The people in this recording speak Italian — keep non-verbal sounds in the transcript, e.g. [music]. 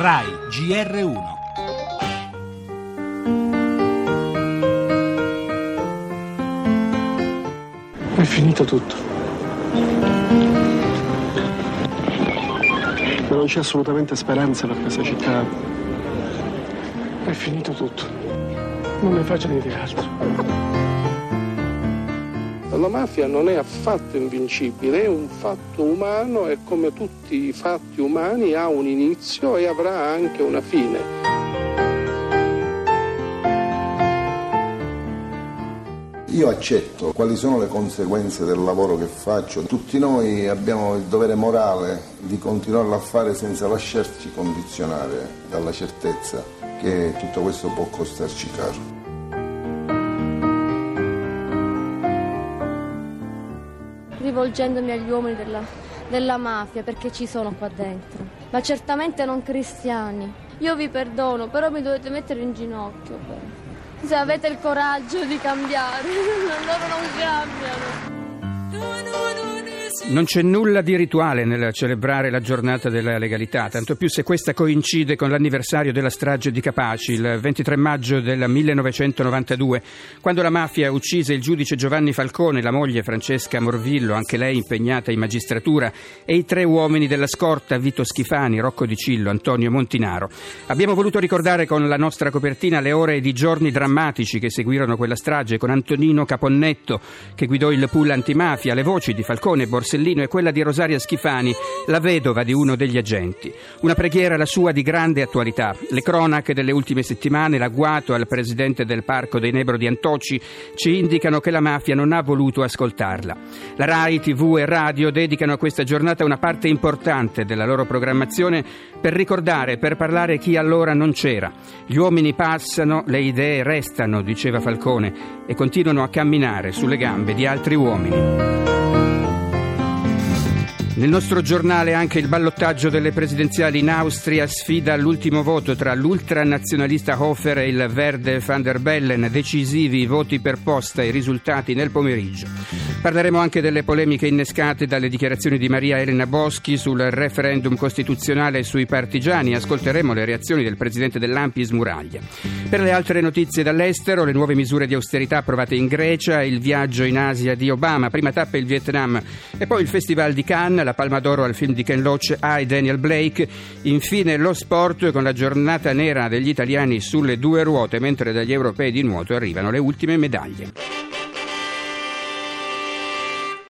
RAI GR1 È finito tutto. Ma non c'è assolutamente speranza per questa città. È finito tutto. Non è facile dire altro. La mafia non è affatto invincibile, è un fatto umano e come tutti i fatti umani ha un inizio e avrà anche una fine. Io accetto quali sono le conseguenze del lavoro che faccio. Tutti noi abbiamo il dovere morale di continuarlo a fare senza lasciarci condizionare dalla certezza che tutto questo può costarci caro. Rivolgendomi agli uomini della, della mafia perché ci sono qua dentro, ma certamente non cristiani. Io vi perdono, però mi dovete mettere in ginocchio. Però. Se avete il coraggio di cambiare, [laughs] loro non cambiano. Non c'è nulla di rituale nel celebrare la giornata della legalità, tanto più se questa coincide con l'anniversario della strage di Capaci, il 23 maggio del 1992, quando la mafia uccise il giudice Giovanni Falcone, la moglie Francesca Morvillo, anche lei impegnata in magistratura, e i tre uomini della scorta Vito Schifani, Rocco Di Cillo, Antonio Montinaro. Abbiamo voluto ricordare con la nostra copertina le ore di giorni drammatici che seguirono quella strage, con Antonino Caponnetto che guidò il pool antimafia, le voci di Falcone e Borsellino Borsellino e quella di Rosaria Schifani, la vedova di uno degli agenti. Una preghiera la sua di grande attualità. Le cronache delle ultime settimane, l'agguato al presidente del Parco dei Nebro di Antoci, ci indicano che la mafia non ha voluto ascoltarla. La RAI, TV e radio dedicano a questa giornata una parte importante della loro programmazione per ricordare, per parlare chi allora non c'era. Gli uomini passano, le idee restano, diceva Falcone, e continuano a camminare sulle gambe di altri uomini. Nel nostro giornale anche il ballottaggio delle presidenziali in Austria sfida all'ultimo voto tra l'ultranazionalista Hofer e il verde van der Bellen, decisivi i voti per posta e i risultati nel pomeriggio. Parleremo anche delle polemiche innescate dalle dichiarazioni di Maria Elena Boschi sul referendum costituzionale sui partigiani. Ascolteremo le reazioni del presidente dell'Ampi Smuraglia. Per le altre notizie dall'estero, le nuove misure di austerità approvate in Grecia, il viaggio in Asia di Obama, prima tappa il Vietnam e poi il Festival di Cannes, la Palma d'Oro al film di Ken Loach e Daniel Blake. Infine lo sport con la giornata nera degli italiani sulle due ruote, mentre dagli europei di nuoto arrivano le ultime medaglie.